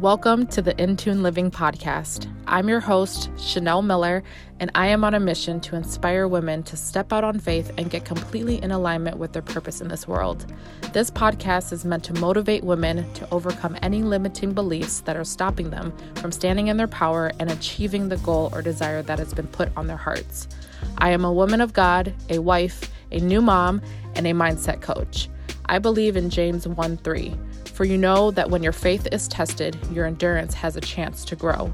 Welcome to the Intune Living Podcast. I'm your host, Chanel Miller, and I am on a mission to inspire women to step out on faith and get completely in alignment with their purpose in this world. This podcast is meant to motivate women to overcome any limiting beliefs that are stopping them from standing in their power and achieving the goal or desire that has been put on their hearts. I am a woman of God, a wife, a new mom, and a mindset coach. I believe in James 1 3 for you know that when your faith is tested, your endurance has a chance to grow.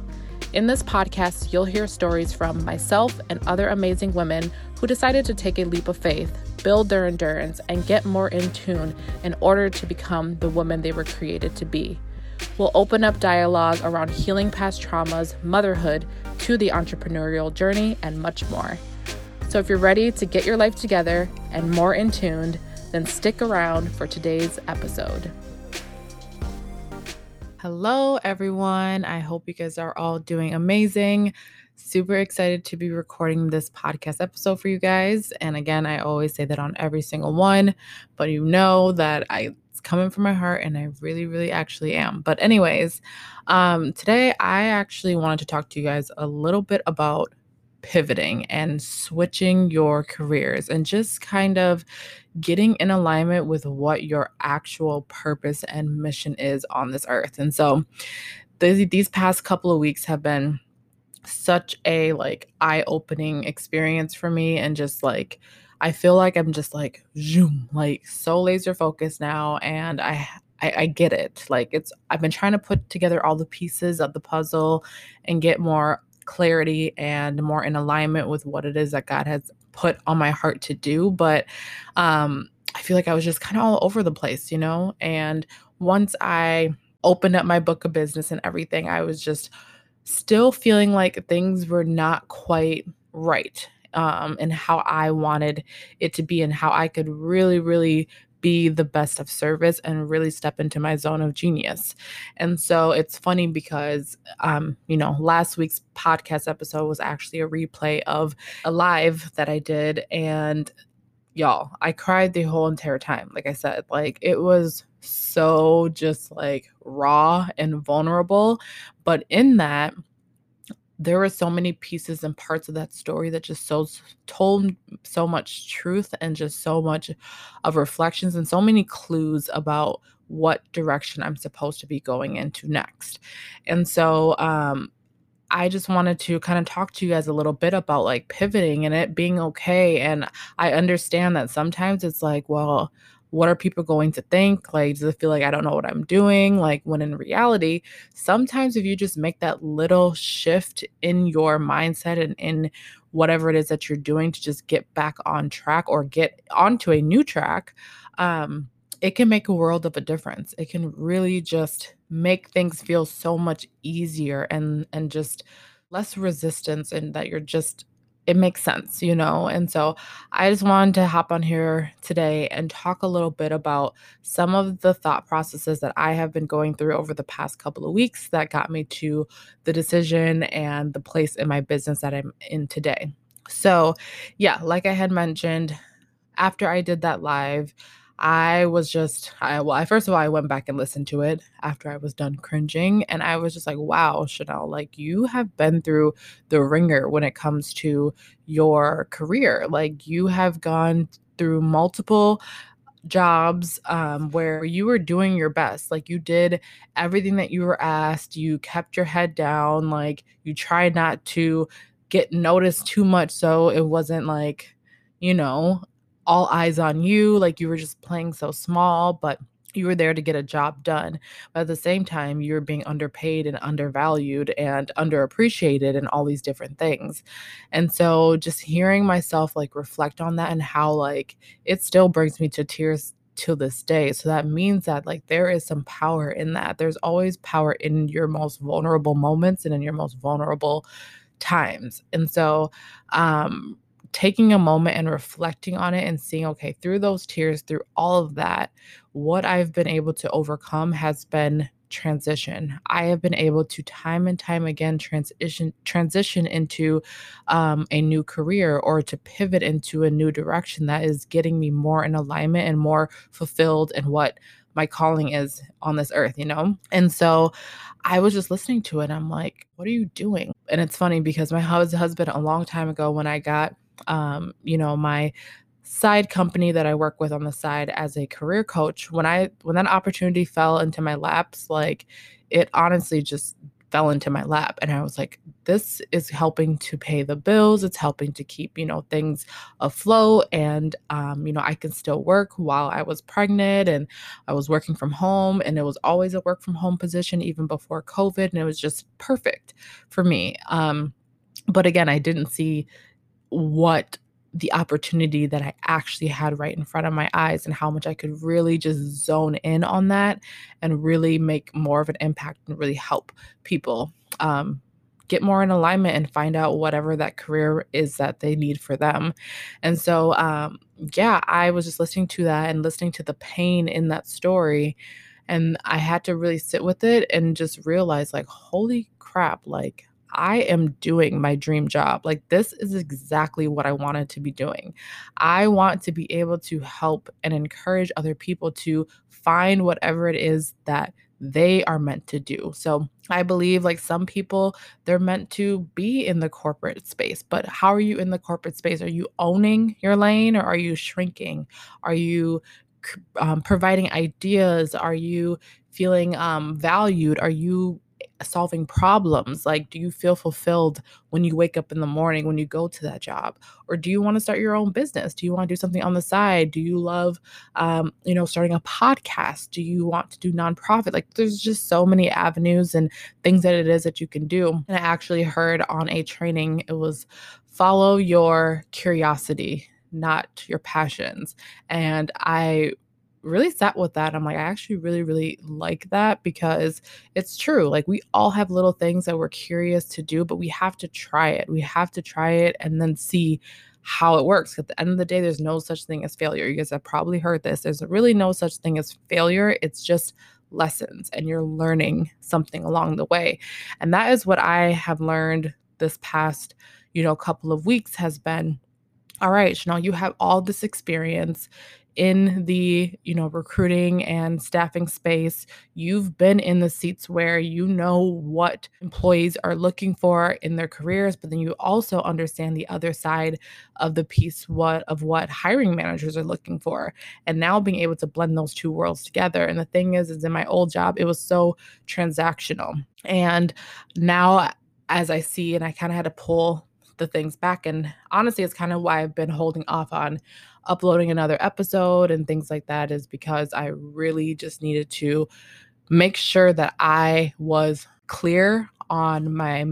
In this podcast, you'll hear stories from myself and other amazing women who decided to take a leap of faith, build their endurance, and get more in tune in order to become the woman they were created to be. We'll open up dialogue around healing past traumas, motherhood, to the entrepreneurial journey, and much more. So if you're ready to get your life together and more in tuned, then stick around for today's episode. Hello, everyone. I hope you guys are all doing amazing. Super excited to be recording this podcast episode for you guys. And again, I always say that on every single one, but you know that I it's coming from my heart and I really, really actually am. But, anyways, um, today I actually wanted to talk to you guys a little bit about pivoting and switching your careers and just kind of getting in alignment with what your actual purpose and mission is on this earth. And so these, these past couple of weeks have been such a like eye-opening experience for me and just like I feel like I'm just like zoom, like so laser focused now and I I, I, get it. Like it's I've been trying to put together all the pieces of the puzzle and get more clarity and more in alignment with what it is that God has put on my heart to do. But um, I feel like I was just kind of all over the place, you know? And once I opened up my book of business and everything, I was just still feeling like things were not quite right um, and how I wanted it to be and how I could really, really be the best of service and really step into my zone of genius. And so it's funny because, um, you know, last week's podcast episode was actually a replay of a live that I did. And y'all, I cried the whole entire time. Like I said, like it was so just like raw and vulnerable. But in that, there were so many pieces and parts of that story that just so told so much truth and just so much of reflections and so many clues about what direction I'm supposed to be going into next. And so um I just wanted to kind of talk to you guys a little bit about like pivoting and it being okay and I understand that sometimes it's like well what are people going to think? Like, does it feel like I don't know what I'm doing? Like, when in reality, sometimes if you just make that little shift in your mindset and in whatever it is that you're doing to just get back on track or get onto a new track, um, it can make a world of a difference. It can really just make things feel so much easier and and just less resistance and that you're just it makes sense, you know? And so I just wanted to hop on here today and talk a little bit about some of the thought processes that I have been going through over the past couple of weeks that got me to the decision and the place in my business that I'm in today. So, yeah, like I had mentioned, after I did that live, I was just, I, well, I, first of all, I went back and listened to it after I was done cringing. And I was just like, wow, Chanel, like you have been through the ringer when it comes to your career. Like you have gone through multiple jobs um, where you were doing your best. Like you did everything that you were asked, you kept your head down, like you tried not to get noticed too much. So it wasn't like, you know, all eyes on you, like you were just playing so small, but you were there to get a job done. But at the same time, you're being underpaid and undervalued and underappreciated and all these different things. And so just hearing myself like reflect on that and how like it still brings me to tears to this day. So that means that like there is some power in that. There's always power in your most vulnerable moments and in your most vulnerable times. And so um taking a moment and reflecting on it and seeing, okay, through those tears, through all of that, what I've been able to overcome has been transition. I have been able to time and time again transition transition into um, a new career or to pivot into a new direction that is getting me more in alignment and more fulfilled in what my calling is on this earth, you know? And so I was just listening to it. I'm like, what are you doing? And it's funny because my husband, a long time ago, when I got, um, you know, my side company that I work with on the side as a career coach, when I when that opportunity fell into my laps, like it honestly just fell into my lap and i was like this is helping to pay the bills it's helping to keep you know things afloat and um, you know i can still work while i was pregnant and i was working from home and it was always a work from home position even before covid and it was just perfect for me. Um, but again i didn't see what the opportunity that I actually had right in front of my eyes and how much I could really just zone in on that and really make more of an impact and really help people um, get more in alignment and find out whatever that career is that they need for them. And so, um, yeah, I was just listening to that and listening to the pain in that story. And I had to really sit with it and just realize, like, holy crap, like, I am doing my dream job. Like, this is exactly what I wanted to be doing. I want to be able to help and encourage other people to find whatever it is that they are meant to do. So, I believe like some people, they're meant to be in the corporate space, but how are you in the corporate space? Are you owning your lane or are you shrinking? Are you um, providing ideas? Are you feeling um, valued? Are you solving problems? Like, do you feel fulfilled when you wake up in the morning, when you go to that job? Or do you want to start your own business? Do you want to do something on the side? Do you love, um, you know, starting a podcast? Do you want to do nonprofit? Like, there's just so many avenues and things that it is that you can do. And I actually heard on a training, it was follow your curiosity not your passions. And I really sat with that. I'm like, I actually really, really like that because it's true. Like, we all have little things that we're curious to do, but we have to try it. We have to try it and then see how it works. At the end of the day, there's no such thing as failure. You guys have probably heard this. There's really no such thing as failure. It's just lessons and you're learning something along the way. And that is what I have learned this past, you know, couple of weeks has been all right, Chanel, you have all this experience in the you know recruiting and staffing space. You've been in the seats where you know what employees are looking for in their careers but then you also understand the other side of the piece what of what hiring managers are looking for. And now being able to blend those two worlds together. And the thing is is in my old job it was so transactional. And now as i see and i kind of had to pull the things back and honestly it's kind of why i've been holding off on uploading another episode and things like that is because I really just needed to make sure that I was clear on my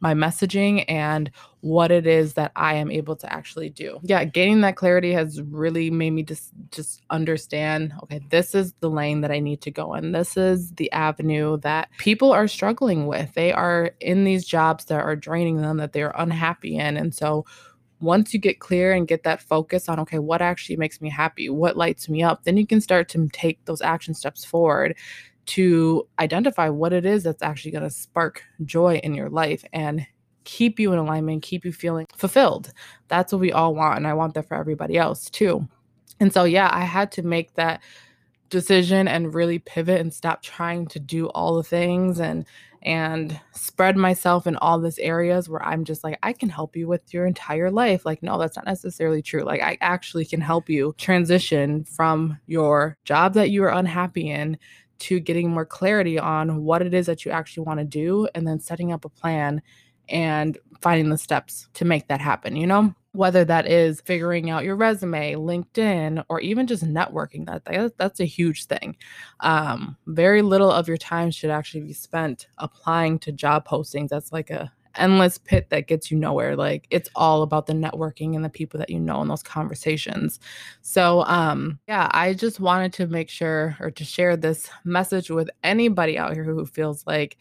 my messaging and what it is that I am able to actually do. Yeah, gaining that clarity has really made me just just understand, okay, this is the lane that I need to go in. This is the avenue that people are struggling with. They are in these jobs that are draining them that they're unhappy in. And so once you get clear and get that focus on, okay, what actually makes me happy? What lights me up? Then you can start to take those action steps forward to identify what it is that's actually going to spark joy in your life and keep you in alignment, keep you feeling fulfilled. That's what we all want. And I want that for everybody else too. And so, yeah, I had to make that decision and really pivot and stop trying to do all the things and and spread myself in all these areas where I'm just like, I can help you with your entire life. Like, no, that's not necessarily true. Like, I actually can help you transition from your job that you are unhappy in to getting more clarity on what it is that you actually want to do and then setting up a plan and finding the steps to make that happen, you know? whether that is figuring out your resume, LinkedIn, or even just networking. That, that that's a huge thing. Um, very little of your time should actually be spent applying to job postings. That's like a endless pit that gets you nowhere. Like it's all about the networking and the people that you know and those conversations. So um yeah, I just wanted to make sure or to share this message with anybody out here who feels like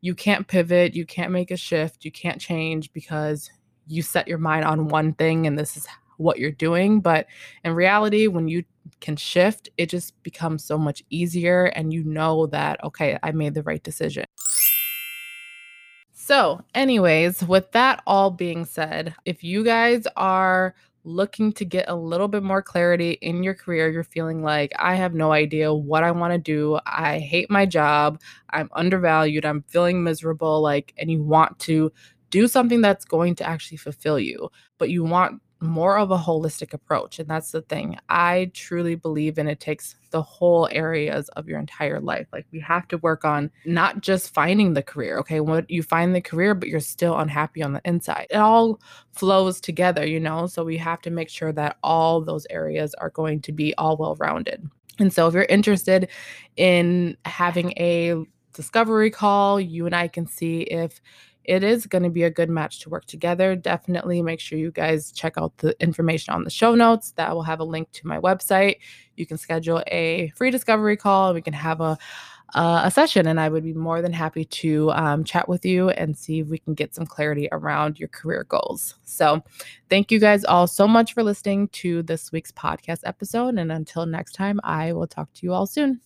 you can't pivot, you can't make a shift, you can't change because you set your mind on one thing and this is what you're doing. But in reality, when you can shift, it just becomes so much easier and you know that, okay, I made the right decision. So, anyways, with that all being said, if you guys are looking to get a little bit more clarity in your career, you're feeling like, I have no idea what I want to do. I hate my job. I'm undervalued. I'm feeling miserable. Like, and you want to do something that's going to actually fulfill you, but you want more of a holistic approach. And that's the thing. I truly believe in it takes the whole areas of your entire life. Like we have to work on not just finding the career. Okay. What you find the career, but you're still unhappy on the inside. It all flows together, you know? So we have to make sure that all those areas are going to be all well rounded. And so if you're interested in having a discovery call, you and I can see if it is going to be a good match to work together. Definitely make sure you guys check out the information on the show notes. That will have a link to my website. You can schedule a free discovery call. And we can have a uh, a session, and I would be more than happy to um, chat with you and see if we can get some clarity around your career goals. So, thank you guys all so much for listening to this week's podcast episode. And until next time, I will talk to you all soon.